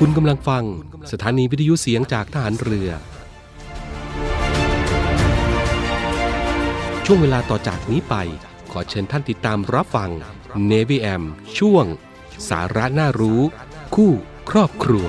คุณกำลังฟังสถานีวิทยุเสียงจากทหารเรือ ช่วงเวลาต่อจากนี้ไป ขอเชิญท่านติดตามรับฟัง Navy AM ช่วง สาระน่ารู้ คู่ครอบครัว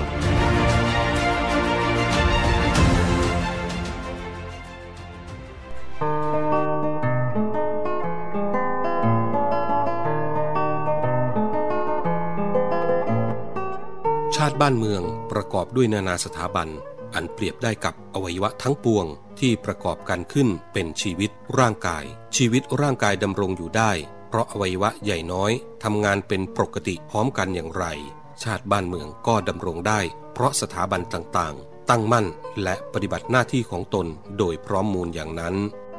ชาติบ้านเมืองประกอบด้วยนานาสถาบัน อันเปรียบได้กับอวัยวะทั้งปวงที่ประกอบกันขึ้นเป็นชีวิตร่างกาย ชีวิตร่างกายดำรงอยู่ได้ เพราะอวัยวะใหญ่น้อยทำงานเป็นปกติพร้อมกันอย่างไร ชาติบ้านเมืองก็ดำรงได้ เพราะสถาบันต่างๆ ตั้งมั่นและปฏิบัติหน้าที่ของตนโดยพร้อมมูลอย่างนั้น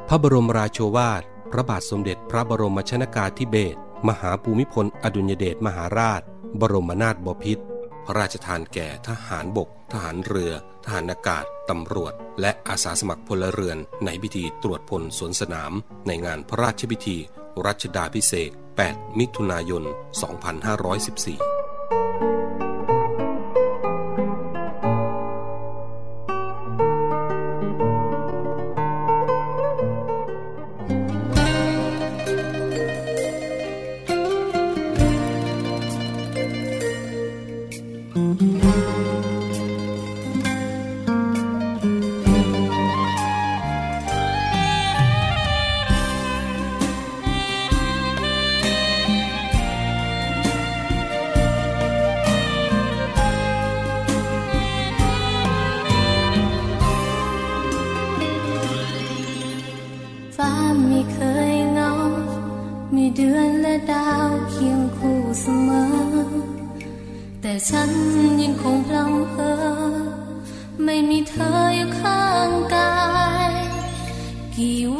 พระบรมราโชวาท พระบาทสมเด็จพระบรมชนากาธิเบศรมหาภูมิพลอดุลยเดชมหาราช บรมนาถบพิตร ระราชทานแก่ทหารบก ทหารเรือ ทหารอากาศ ตำรวจ และอาสาสมัครพลเรือน ในพิธีตรวจพลสวนสนาม ในงานพระราชพิธี รัชดาพิเศษ 8 มิถุนายน 2514 แต่ฉันยังคงพลังเพอไม่มีเธออยู่ข้างกาย กี่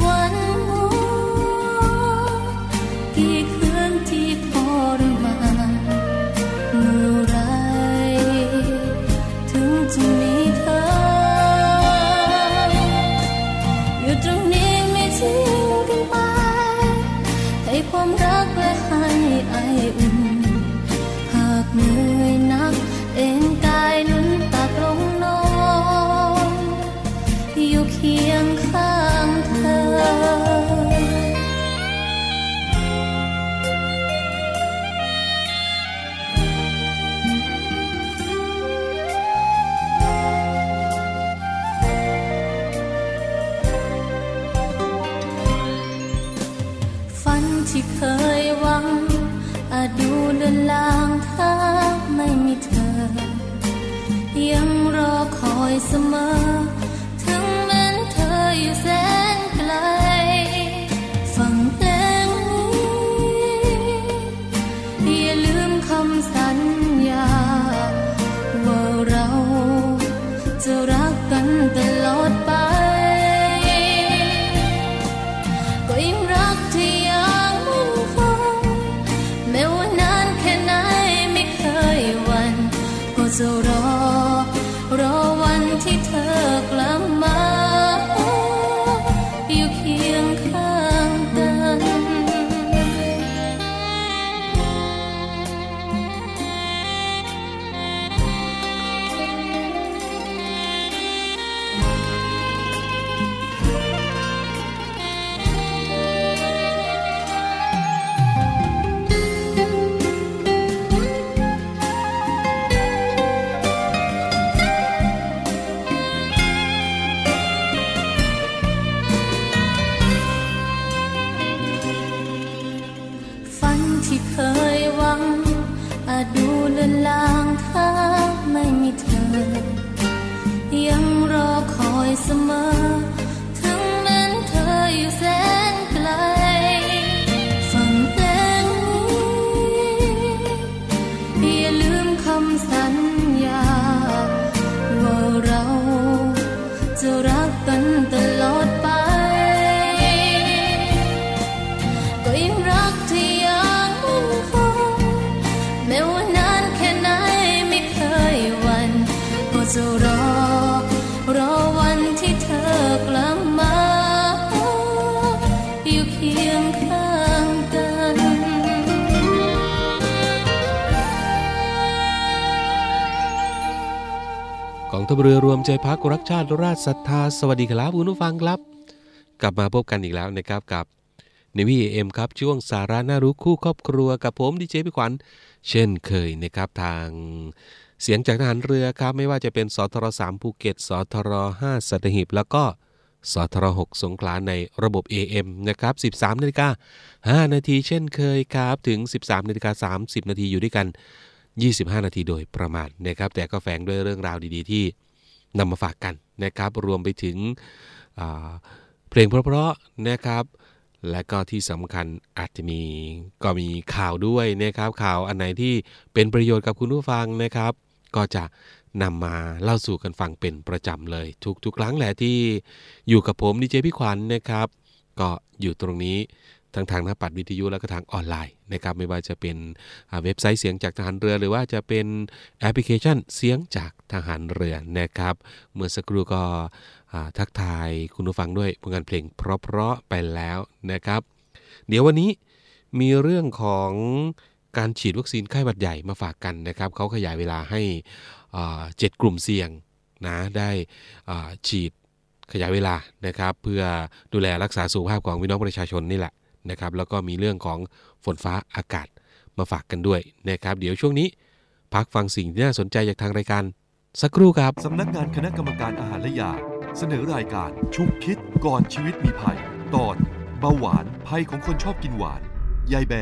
วันกี่ เสมอ คอ ทัพเรือรวมใจพักรักชาติราชศรัทธา สวัสดีครับคุณผู้ฟังครับ กลับมาพบกันอีกแล้วนะครับกับนวีเอ็มครับช่วงสาระน่ารู้คู่ครอบครัวกับผมดีเจพี่ขวัญเช่นเคยนะครับทางเสียงจากทหารเรือครับไม่ว่าจะเป็นสทร3ภูเก็ตสทร5สัตหีบแล้วก็สทร6สงขลาในระบบ AM นะครับ 13นาฬิกา5นาทีเช่นเคยครับ ถึง 13นาฬิกา30 นาทีอยู่ด้วยกัน 25 นาทีโดยประมาณนะครับ แต่ก็แฝงด้วยเรื่องราวดีๆ ที่นำมาฝากกันนะครับ รวมไปถึงเพลงเพราะๆนะครับ และก็ที่สำคัญอาจจะมีก็มีข่าวด้วยนะครับ ข่าวอันไหนที่เป็นประโยชน์กับคุณผู้ฟังนะครับ ก็จะนำมาเล่าสู่กันฟังเป็นประจำเลย ทุกทุกครั้งแหละที่อยู่กับผมดีเจพี่ขวัญนนะครับ ก็อยู่ตรงนี้ ทั้งทางหน้าปัดวิทยุแล้วก็ทางออนไลน์นะครับไม่ว่าจะเป็นเว็บไซต์เสียงจากทหารเรือ หรือว่าจะเป็นแอปพลิเคชันเสียงจากทหารเรือนะครับ เมื่อสักครู่ก็ทักทายคุณผู้ฟังด้วยผลงานเพลงเพราะๆไปแล้วนะครับ เดี๋ยววันนี้มีเรื่องของการฉีดวัคซีนไข้หวัดใหญ่มาฝากกันนะครับเขาขยายเวลาให้เจ็ดกลุ่มเสี่ยงนะได้ฉีดขยายเวลานะครับ เพื่อดูแลรักษาสุขภาพของพี่น้องประชาชนนี่แหละ นะครับแล้วก็มีเรื่องของฝนฟ้าอากาศมาฝากกันด้วยนะครับเดี๋ยวช่วงนี้ พักฟังสิ่งที่น่าสนใจจากทางรายการสักครู่ครับสำนักงานคณะกรรมการอาหารและยา เสนอรายการชุกคิดก่อนชีวิตมีภัย ตอนเบาหวานภัยของคนชอบกินหวานยายแบ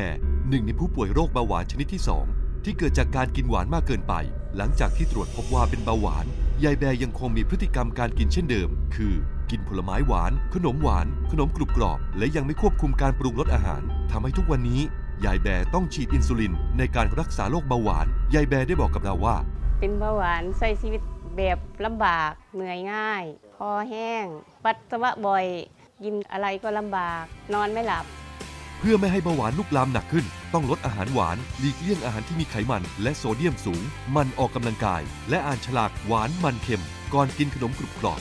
หนึ่งในผู้ป่วยโรคเบาหวานชนิดที่ 2 ที่เกิดจากการกินหวานมากเกินไป หลังจากที่ตรวจพบว่าเป็นเบาหวานยายแบยังคงมีพฤติกรรมการกินเช่นเดิม คือ กินผลไม้หวาน ขนมหวาน ขนมกรุบกรอบ และยังไม่ควบคุมการปรุงรสอาหารทำให้ทุกวันนี้ ยายแบต้องฉีดอินซูลิน ในการรักษาโรคเบาหวาน ยายแบได้บอกกับเราว่า เป็นเบาหวานใช้ชีวิตแบบลำบาก เหนื่อยง่าย คอแห้ง ปัสสาวะบ่อย กินอะไรก็ลำบาก นอนไม่หลับ เพื่อไม่ให้เบาหวานลุกลามหนักขึ้น ต้องลดอาหารหวาน หลีกเลี่ยงอาหารที่มีไขมัน และโซเดียมสูง มันออกกำลังกาย และอ่านฉลากหวานมันเค็ม ก่อนกินขนมกรุบกรอบ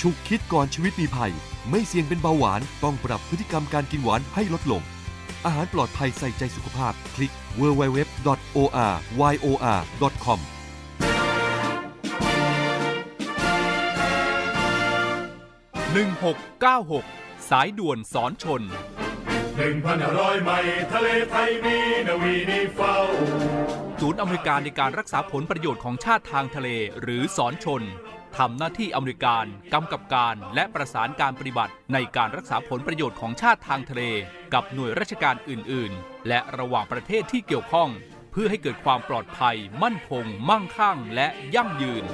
ฉุกคิดก่อนชีวิตมีภัย ไม่เสี่ยงเป็นเบาหวาน ต้องปรับพฤติกรรมการกินหวานให้ลดลง อาหารปลอดภัยใส่ใจสุขภาพ คลิก www.oryor.com 1696 สายด่วนสอนชนหนึ่งพันร้อยไมล์ทะเลไทยมีนาวีนีเฝ้า ศูนย์อเมริการในการรักษาผลประโยชน์ของชาติทางทะเลหรือสอนชน ทำหน้าที่อเมริการกำกับการและประสานการปฏิบัติในการรักษาผลประโยชน์ของชาติทางทะเล กับหน่วยราชการอื่น ๆ และระหว่างประเทศที่เกี่ยวข้อง เพื่อให้เกิดความปลอดภัย มั่นคง มั่งคั่ง และยั่งยืน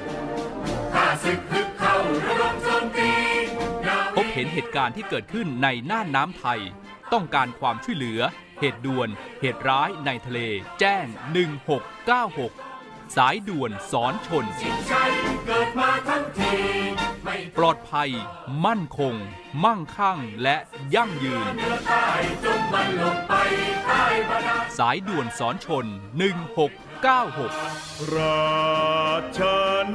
พบเห็นเหตุการณ์ที่เกิดขึ้นในน่านน้ำไทย ต้องการความช่วยเหลือ เหตุด่วน เหตุร้ายในทะเล แจ้ง 1696 สายด่วนสอนชน ปลอดภัย มั่นคง มั่งคั่งและยั่งยืน สายด่วนสอนชน 1696 ราช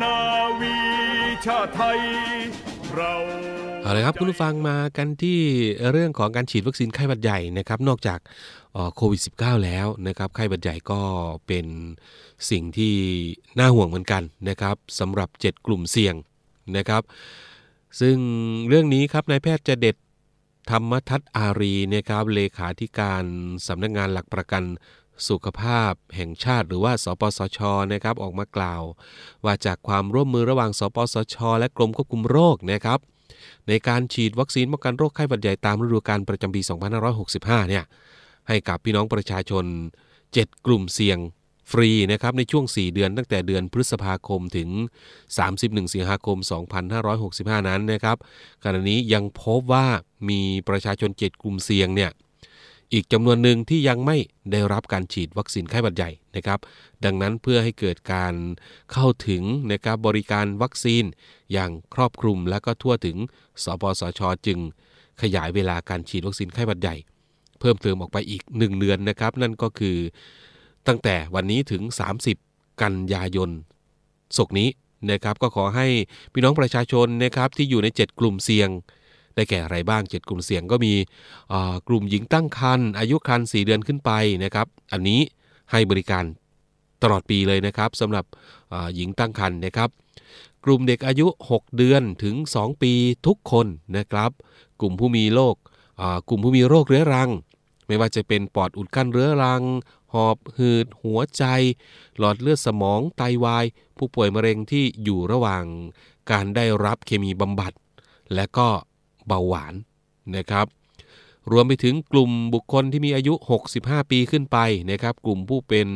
นาวีชาไทย เรา เอาละครับคุณผู้ฟังมากันที่เรื่องของการฉีดวัคซีนไข้หวัดใหญ่นะครับนอกจากโควิด -19 แล้วนะครับไข้หวัดใหญ่ก็เป็นสิ่งที่น่าห่วงเหมือนกันนะครับสำหรับ 7 กลุ่มเสี่ยงนะครับ ซึ่งเรื่องนี้ครับนายแพทย์จะเด็ดธรรมทัศอารีนะครับเลขาธิการสำนักงงานหลักประกันสุขภาพแห่งชาติหรือว่า สปสช นะครับ ออกมากล่าว ว่าจากความร่วมมือระหว่าง สปสช และกรมควบคุมโรคนะครับ ในการฉีดวัคซีนป้องกันโรคไข้หวัดใหญ่ตามฤดูกาลประจำปี 2565 เนี่ยให้กับพี่น้องประชาชน 7 กลุ่มเสี่ยงฟรีนะครับในช่วง 4 เดือนตั้งแต่เดือนพฤษภาคมถึง 31 สิงหาคม 2565 นั้นนะครับขณะนี้ยังพบว่ามีประชาชน 7 กลุ่มเสี่ยงเนี่ย อีกจำนวนหนึ่งที่ยังไม่ได้รับการฉีดวัคซีนไข้หวัดใหญ่นะครับ ดังนั้นเพื่อให้เกิดการเข้าถึงนะครับบริการวัคซีน อย่างครอบคลุมและก็ทั่วถึง สปสช จึง ขยายเวลาการฉีดวัคซีนไข้หวัดใหญ่ เพิ่มเติมออกไปอีก 1 เดือนนะครับ นั่นก็คือตั้งแต่วันนี้ถึง 30 กันยายนศกนี้นะครับก็ขอให้พี่น้องประชาชนนะครับที่อยู่ใน 7 กลุ่มเสี่ยง ได้แก่อะไรบ้าง 7 กลุ่มเสี่ยงก็มีกลุ่มหญิงตั้งครรภ์อายุครรภ์4เดือนขึ้นไปนะครับ อันนี้ให้บริการตลอดปีเลยนะครับสำหรับหญิงตั้งครรภ์นะครับ กลุ่มเด็กอายุ 6 เดือนถึง 2 ปีทุกคนนะครับ กลุ่มผู้มีโรคกลุ่มผู้มีโรคเรื้อรัง ไม่ว่าจะเป็นปอดอุดกั้นเรื้อรัง หอบหืด หัวใจ หลอดเลือดสมองไตาวาย ผู้ป่วยมะเร็งที่อยู่ระหว่างการได้รับเคมีบำบัด และก็ เบาหวานนะครับ รวมไปถึงกลุ่มบุคคลที่มีอายุ 65 ปีขึ้นไปนะครับ กลุ่มผู้เป็น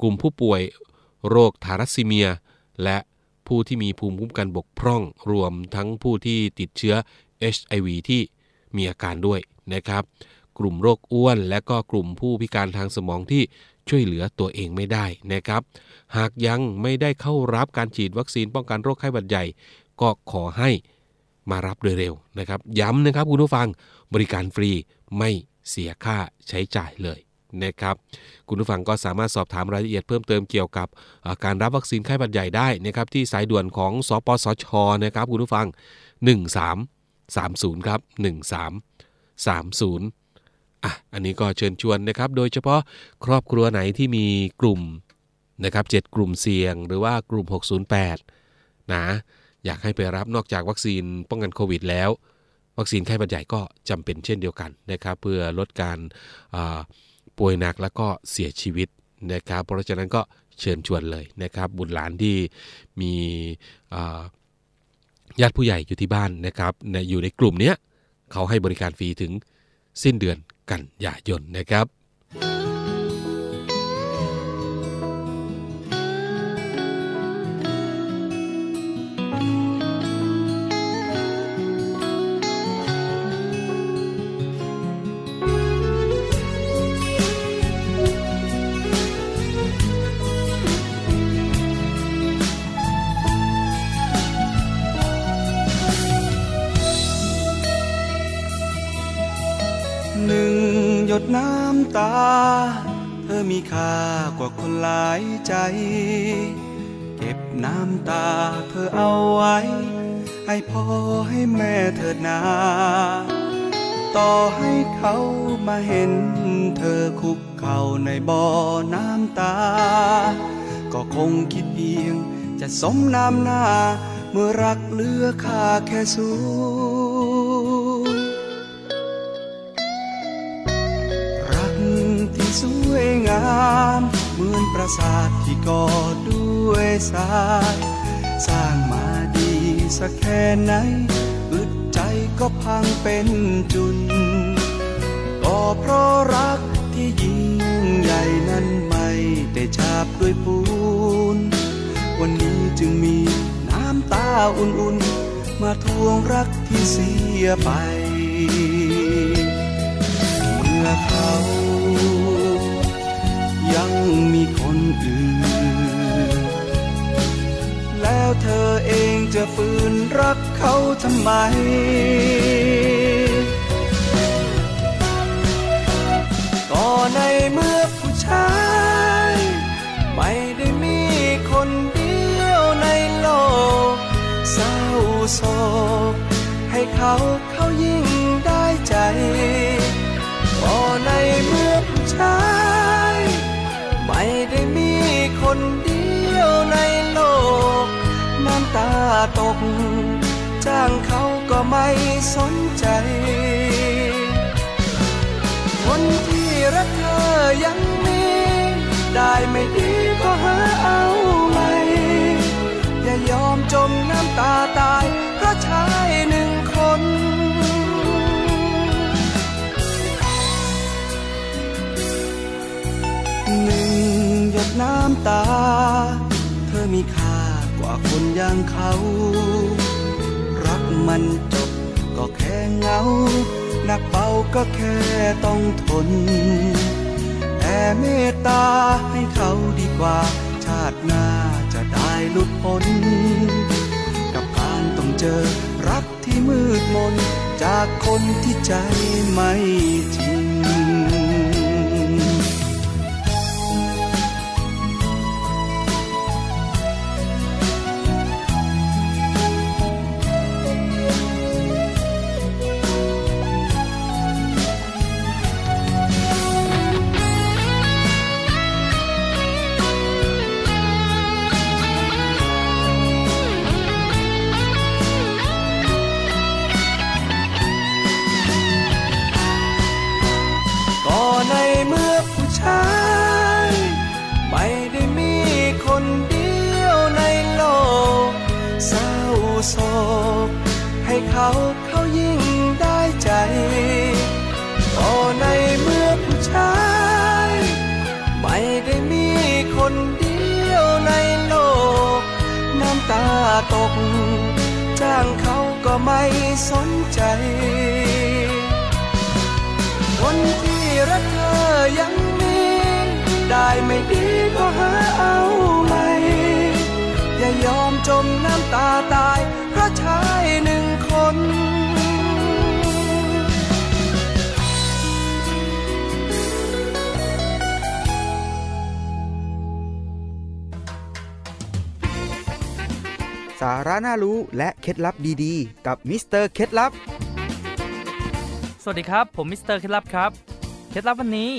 กลุ่มผู้ป่วยโรคทารัสซีเมีย และผู้ที่มีภูมิคุ้มกันบกพร่อง รวมทั้งผู้ที่ติดเชื้อ HIV ที่มีอาการด้วยนะครับ กลุ่มโรคอ้วน และก็กลุ่มผู้พิการทางสมองที่ช่วยเหลือตัวเองไม่ได้นะครับ หากยังไม่ได้เข้ารับการฉีดวัคซีนป้องกันโรคไข้หวัดใหญ่ ก็ขอให้ มารับโดยเร็วนะครับ ย้ำนะครับคุณผู้ฟังบริการฟรีไม่เสียค่าใช้จ่ายเลยนะครับคุณผู้ฟังก็สามารถสอบถามรายละเอียดเพิ่มเติมเกี่ยวกับการรับวัคซีนไข้หวัดใหญ่ได้นะครับที่สายด่วนของสปสชนะครับคุณผู้ฟัง 1330 ครับ 1330อะอันนี้ก็เชิญชวนนะครับโดยเฉพาะครอบครัวไหนที่มีกลุ่มนะครับ7กลุ่มเสี่ยงหรือว่ากลุ่ม 608นะ อยากให้ไปรับนอกจากวัคซีนป้องกันโควิดแล้ว วัคซีนไข้หวัดใหญ่ก็จำเป็นเช่นเดียวกันนะครับเพื่อลดการป่วยหนักแล้วก็เสียชีวิตนะครับเพราะฉะนั้นก็เชิญชวนเลยนะครับ บุตรหลานที่มีญาติผู้ใหญ่อยู่ที่บ้านนะครับในอยู่ในกลุ่มนี้เขาให้บริการฟรีถึงสิ้นเดือนกันยายนนะครับ ดน้ำตา เธอมีค่ากว่าคนหลายใจ เก็บน้ำตาเธอเอาไว้ ให้พ่อให้แม่เถิดนา ต่อให้เขามาเห็น เธอคุกเข่าในบ่อน้ำตา ก็คงคิดเพียงจะสมน้ำหน้า เมื่อรักเลือค่าแค่สู วยงามเหมือนปราสาทที่ก่อด้วยทราย สร้างมาดีสักแค่ไหนอึดใจก็พังเป็นจุน ก็เพราะรักที่ยิ่งใหญ่นั้นไม่ได้ฉาบด้วยปูน วันนี้จึงมีน้ำตาอุ่นๆ มาทวงรักที่เสียไป เมื่อเขา ยังมีคนอื่น แล้วเธอเองจะฝืนรักเขาทำไม ก็ในเมื่อผู้ชาย ไม่ได้มีคนเดียวในโลกเศร้าโศกให้เขาเขายิ่ง คนเดียวในโลก น้ำตาตก จ้างเขาก็ไม่สนใจ คนที่รักเธอยังมี ได้ไม่ดีก็หาเอาใหม่อย่ายอมจมน้ำตาตายเพราะชายหนึ่ง หยดน้ำตา เธอมีค่ากว่าคนอย่างเขา รักมันจบก็แค่เงา หนักเบาก็แค่ต้องทน แต่เมตตาให้เขาดีกว่า ชาติหน้าจะได้หลุดพ้น กับการต้องเจอรักที่มืดมน จากคนที่ใจไม่จริง เขาเขายิ่งได้ใจก็ในเมื่อผู้ชาย ไม่ได้มีคนเดียวในโลก น้ำตาตก จ้างเขาก็ไม่สนใจ คนที่รักเธอยังมี ได้ไม่ดีก็หาเอาใหม่ อย่ายอมจมน้ำตาตาย เพราะชายหนึ่งสาระน่ารู้และเคล็ดลับดีๆ กับมิสเตอร์เคล็ดลับ สวัสดีครับ ผมมิสเตอร์เคล็ดลับครับ เคล็ดลับวันนี้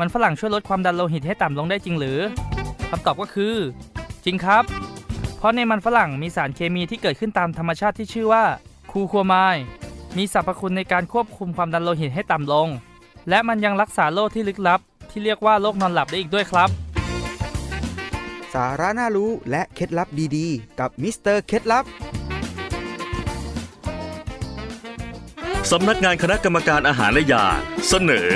มันฝรั่งช่วยลดความดันโลหิตให้ต่ำลงได้จริงหรือคำตอบก็คือ จริงครับ เพราะในมันฝรั่งมีสารเคมีที่เกิดขึ้นตามธรรมชาติที่ชื่อว่าคูโคไมมีสรรพคุณในการควบคุมความดันโลหิตให้ต่ำลง และมันยังรักษาโรคที่ลึกลับ ที่เรียกว่าโรคนอนหลับได้อีกด้วยครับ สาระน่ารู้และเคล็ดลับดีๆ กับมิสเตอร์เคล็ดลับสำนักงานคณะกรรมการอาหารและยา เสนอ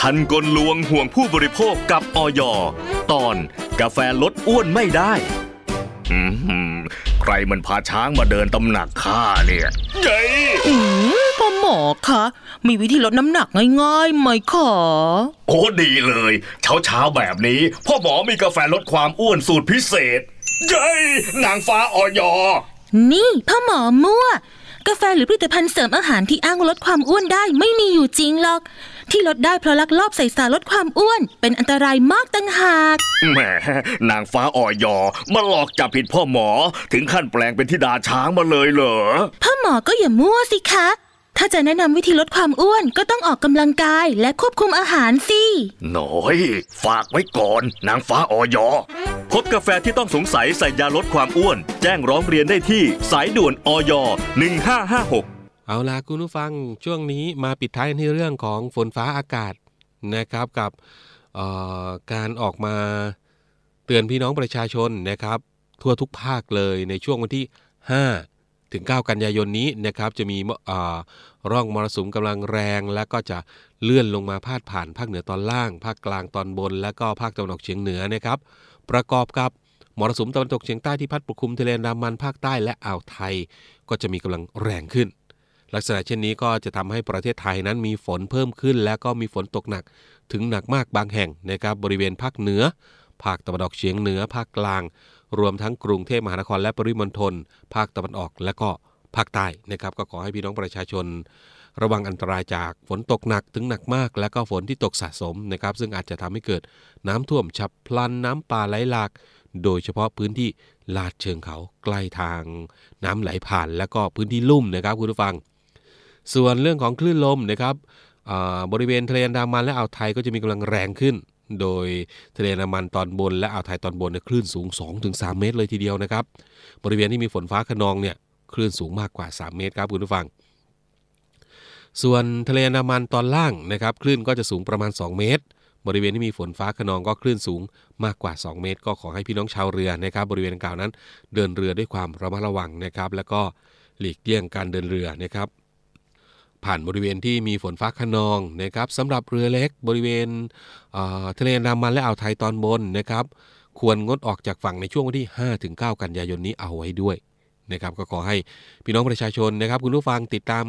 ทันกลลวงห่วงผู้บริโภคกับออยตอนกาแฟลดอ้วนไม่ได้อืมใครมันพาช้างมาเดินตำหนักข้าเนี่ยเย้ยอืม พ่อหมอคะ มีวิธีลดน้ำหนักง่ายๆไหมขอ โอ้ดีเลย เช้าๆแบบนี้ พ่อหมอมีกาแฟลดความอ้วนสูตรพิเศษ เย้ยนางฟ้าออยนี่พ่อหมอมั่ว กาแฟหรือผลิตภัณฑ์เสริมอาหารที่อ้างลดความอ้วนได้ไม่มีอยู่จริงหรอก ที่ลดได้เพราะลักลอบใส่สารลดความอ้วน เป็นอันตรายมากตั้งหาก แหมนางฟ้าออยมาหลอกจับผิดพ่อหมอ ถึงขั้นแปลงเป็นธิดาช้างมาเลยเหรอ พ่อหมอก็อย่ามั่วสิคะ ถ้าจะแนะนำวิธีลดความอ้วนก็ต้องออกกำลังกายและควบคุมอาหารสิน้อย ฝากไว้ก่อน นางฟ้าออยพบกาแฟที่ต้องสงสัยใส่ยาลดความอ้วน แจ้งร้องเรียนได้ที่สายด่วนออย1556 เอาล่ะคุณผู้ฟังช่วงนี้มาปิดท้ายกันที่เรื่องของฝนฟ้าอากาศนะครับกับเอ่อการออกมาเตือนพี่น้องประชาชนนะครับ ทั่วทุกภาคเลยในช่วงวันที่ 5 ถึง 9 กันยายนนี้นะครับจะมีร่องมรสุมกำลังแรง และก็จะเลื่อนลงมาพาดผ่านภาคเหนือตอนล่าง ภาคกลางตอนบน และก็ภาคตะวันออกเฉียงเหนือนะครับ ประกอบกับมรสุมตะวันตกเฉียงใต้ที่พัดปกคลุมทะเลนดามันภาคใต้และอ่าวไทย ก็จะมีกำลังแรงขึ้น ลักษณะเช่นนี้ก็จะทำให้ประเทศไทยนั้นมีฝนเพิ่มขึ้น และก็มีฝนตกหนักถึงหนักมากบางแห่งนะครับบริเวณภาคเหนือ ภาคตะวันออกเฉียงเหนือ ภาคกลาง รวมทั้งกรุงเทพมหานครและปริมณฑลภาคตะวันออก และก็ภาคใต้นะครับ ก็ขอให้พี่น้องประชาชน ระวังอันตรายจากฝนตกหนักถึงหนักมาก และก็ฝนที่ตกสะสมนะครับ ซึ่งอาจจะทำให้เกิดน้ำท่วมฉับพลันน้ำป่าไหลหลาก โดยเฉพาะพื้นที่ลาดเชิงเขาใกล้ทางน้ำไหลผ่าน และก็พื้นที่ลุ่มนะครับคุณผู้ฟัง ส่วนเรื่องของคลื่นลมนะครับบริเวณทะเลอันดามันและอ่าวไทยก็จะมีกำลังแรงขึ้น โดยทะเลอันดามันตอนบนและอ่าวไทยตอนบนเนี่ยคลื่นสูง 2-3 เมตรเลยทีเดียวนะครับ บริเวณที่มีฝนฟ้าขนองเนี่ยคลื่นสูงมากกว่า 3 เมตรครับคุณผู้ฟัง ส่วนทะเลอันดามันตอนล่างนะครับคลื่นก็จะสูงประมาณ 2 เมตร บริเวณที่มีฝนฟ้าขนองก็คลื่นสูงมากกว่า 2 เมตร ก็ขอให้พี่น้องชาวเรือนะครับบริเวณดังกล่าวนั้นเดินเรือด้วยความระมัดระวังนะครับ แล้วก็หลีกเลี่ยงการเดินเรือนะครับ ผ่านบริเวณที่มีฝนฟ้าขนองนะครับสำหรับเรือเล็กบริเวณเทะเลอันดามันและอ่าวไทยตอนบนนะครับ ควรงดออกจากฝั่งในช่วงวันที่ 5-9 กันยายนนี้เอาไว้ด้วยนะครับก็ขอให้พี่น้องประชาชนนะครับ คุณผู้ฟังติดตาม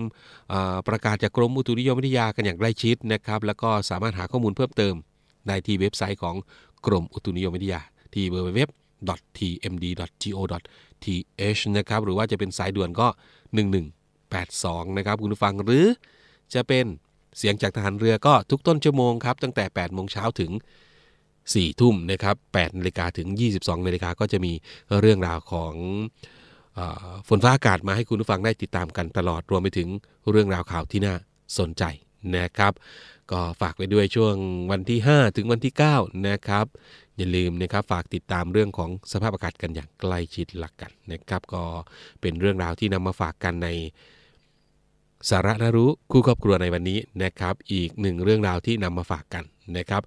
ประกาศจากกรมอุตุนิยมวิทยากันอย่างใกล้ชิดนะครับ แล้วก็สามารถหาข้อมูลเพิ่มเติมได้ที่เว็บไซต์ของกรมอุตุนิยมวิทยา ที่ www.tmd.go.th นะครับหรือว่าจะเป็นสายด่วนก็ 11 82 นะครับคุณผู้ฟังหรือจะเป็นเสียงจากทหารเรือก็ทุกต้นชั่วโมงครับตั้งแต่ 8 โมงเช้าถึง 4 ทุ่มนะครับ8นาฬิกาถึง 22นาฬิกาก็จะมีเรื่องราวของฝนฟ้าอากาศมาให้คุณผู้ฟังได้ติดตามกันตลอดรวมไปถึงเรื่องราวข่าวที่น่าสนใจนะครับ ก็ฝากไว้ด้วยช่วงวันที่ 5 ถึงวันที่ 9 นะครับ อย่าลืมนะครับฝากติดตามเรื่องของสภาพอากาศกันอย่างใกล้ชิดหลักกันนะครับ ก็เป็นเรื่องราวที่นำมาฝากกันใน สาระน่ารู้คู่ครอบครัวในวันนี้นะครับ อีกหนึ่งเรื่องราวที่นำมาฝากกันนะครับ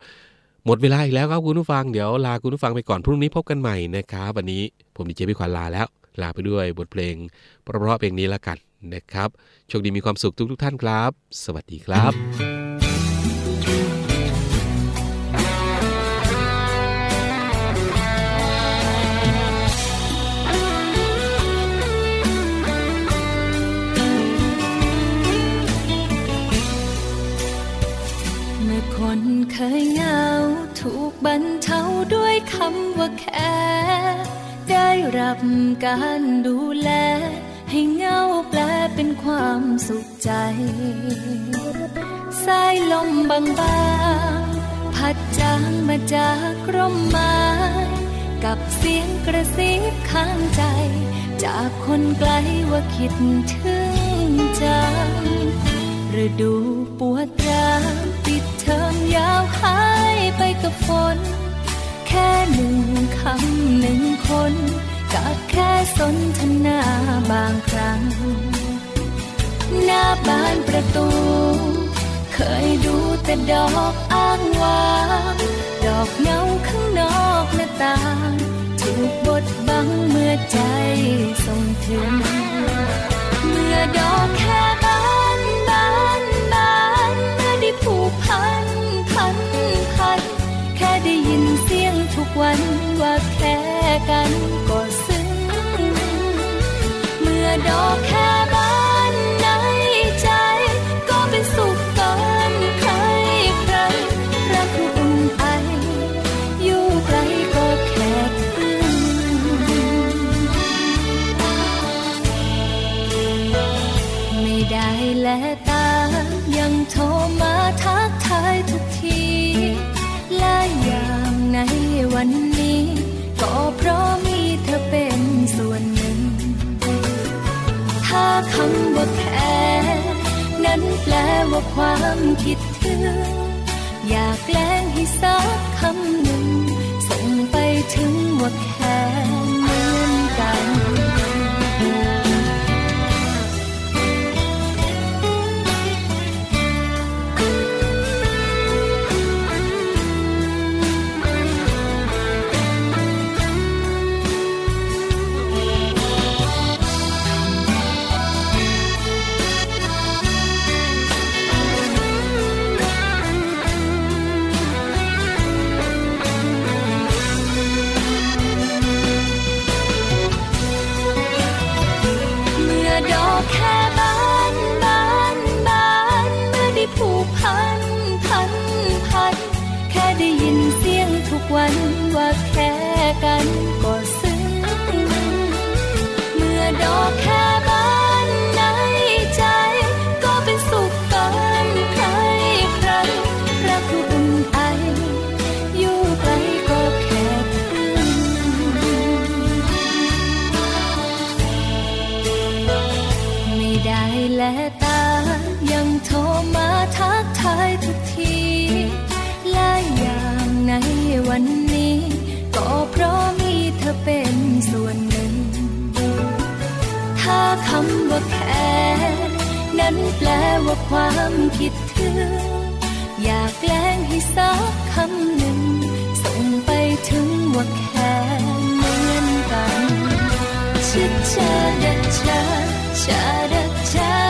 หมดเวลาอีกแล้วครับคุณผู้ฟังเดี๋ยวลาคุณผู้ฟังไปก่อนพรุ่งนี้พบกันใหม่นะครับ วันนี้ผมดีเจพี่ขวัญลาแล้ว ลาไปด้วยบทเพลงเพราะๆเพลงนี้ละกันนะครับโชคดีมีความสุขทุกทท่านครับ สวัสดีครับ รับการดูแล ให้เงาแปลเป็นความสุขใจ สายลมบางๆ พัดจางมาจากร่มไม้ กับเสียงกระซิบข้างใจ จากคนไกลว่าคิดถึงจังฤดูปวดร้าวปิดเทอมยาวหายไปกับฝนแค่หนึ่งคำหนึ่งคน กับแค่สนทนาบางครั้ง หน้าบานประตู เคยดูแต่ดอกอ้างว้างดอกเงาข้างนอกหน้าต่างถูกบดบังเมื่อใจส่งถึง เมื่อดอกแค่บานบานบานเมื่อได้ผูกพันพันพัน แค่ได้ยินเสียงทุกวันว่าแค่กัน ดอกแค่บานในใจ ก็เป็นสุขเกินใครใครรักคืออุ่นไอ อยู่ไกลก็แค่ถึงไม่ได้และตา ยังโทรมาทักทายทุกทีและอย่างในวันนี้ ก็เพราะ คำว่าแค่นั้นแปลว่าความคิดถึง อยากแกล้งให้สักคำหนึ่ง ส่งไปถึงว่าแค่เหมือนกัน ความคิดถึง อยากแกล้งให้สักคำหนึ่ง ส่งไปถึงว่าแค่เหมือนกันชิดชาดักชาชาดักชา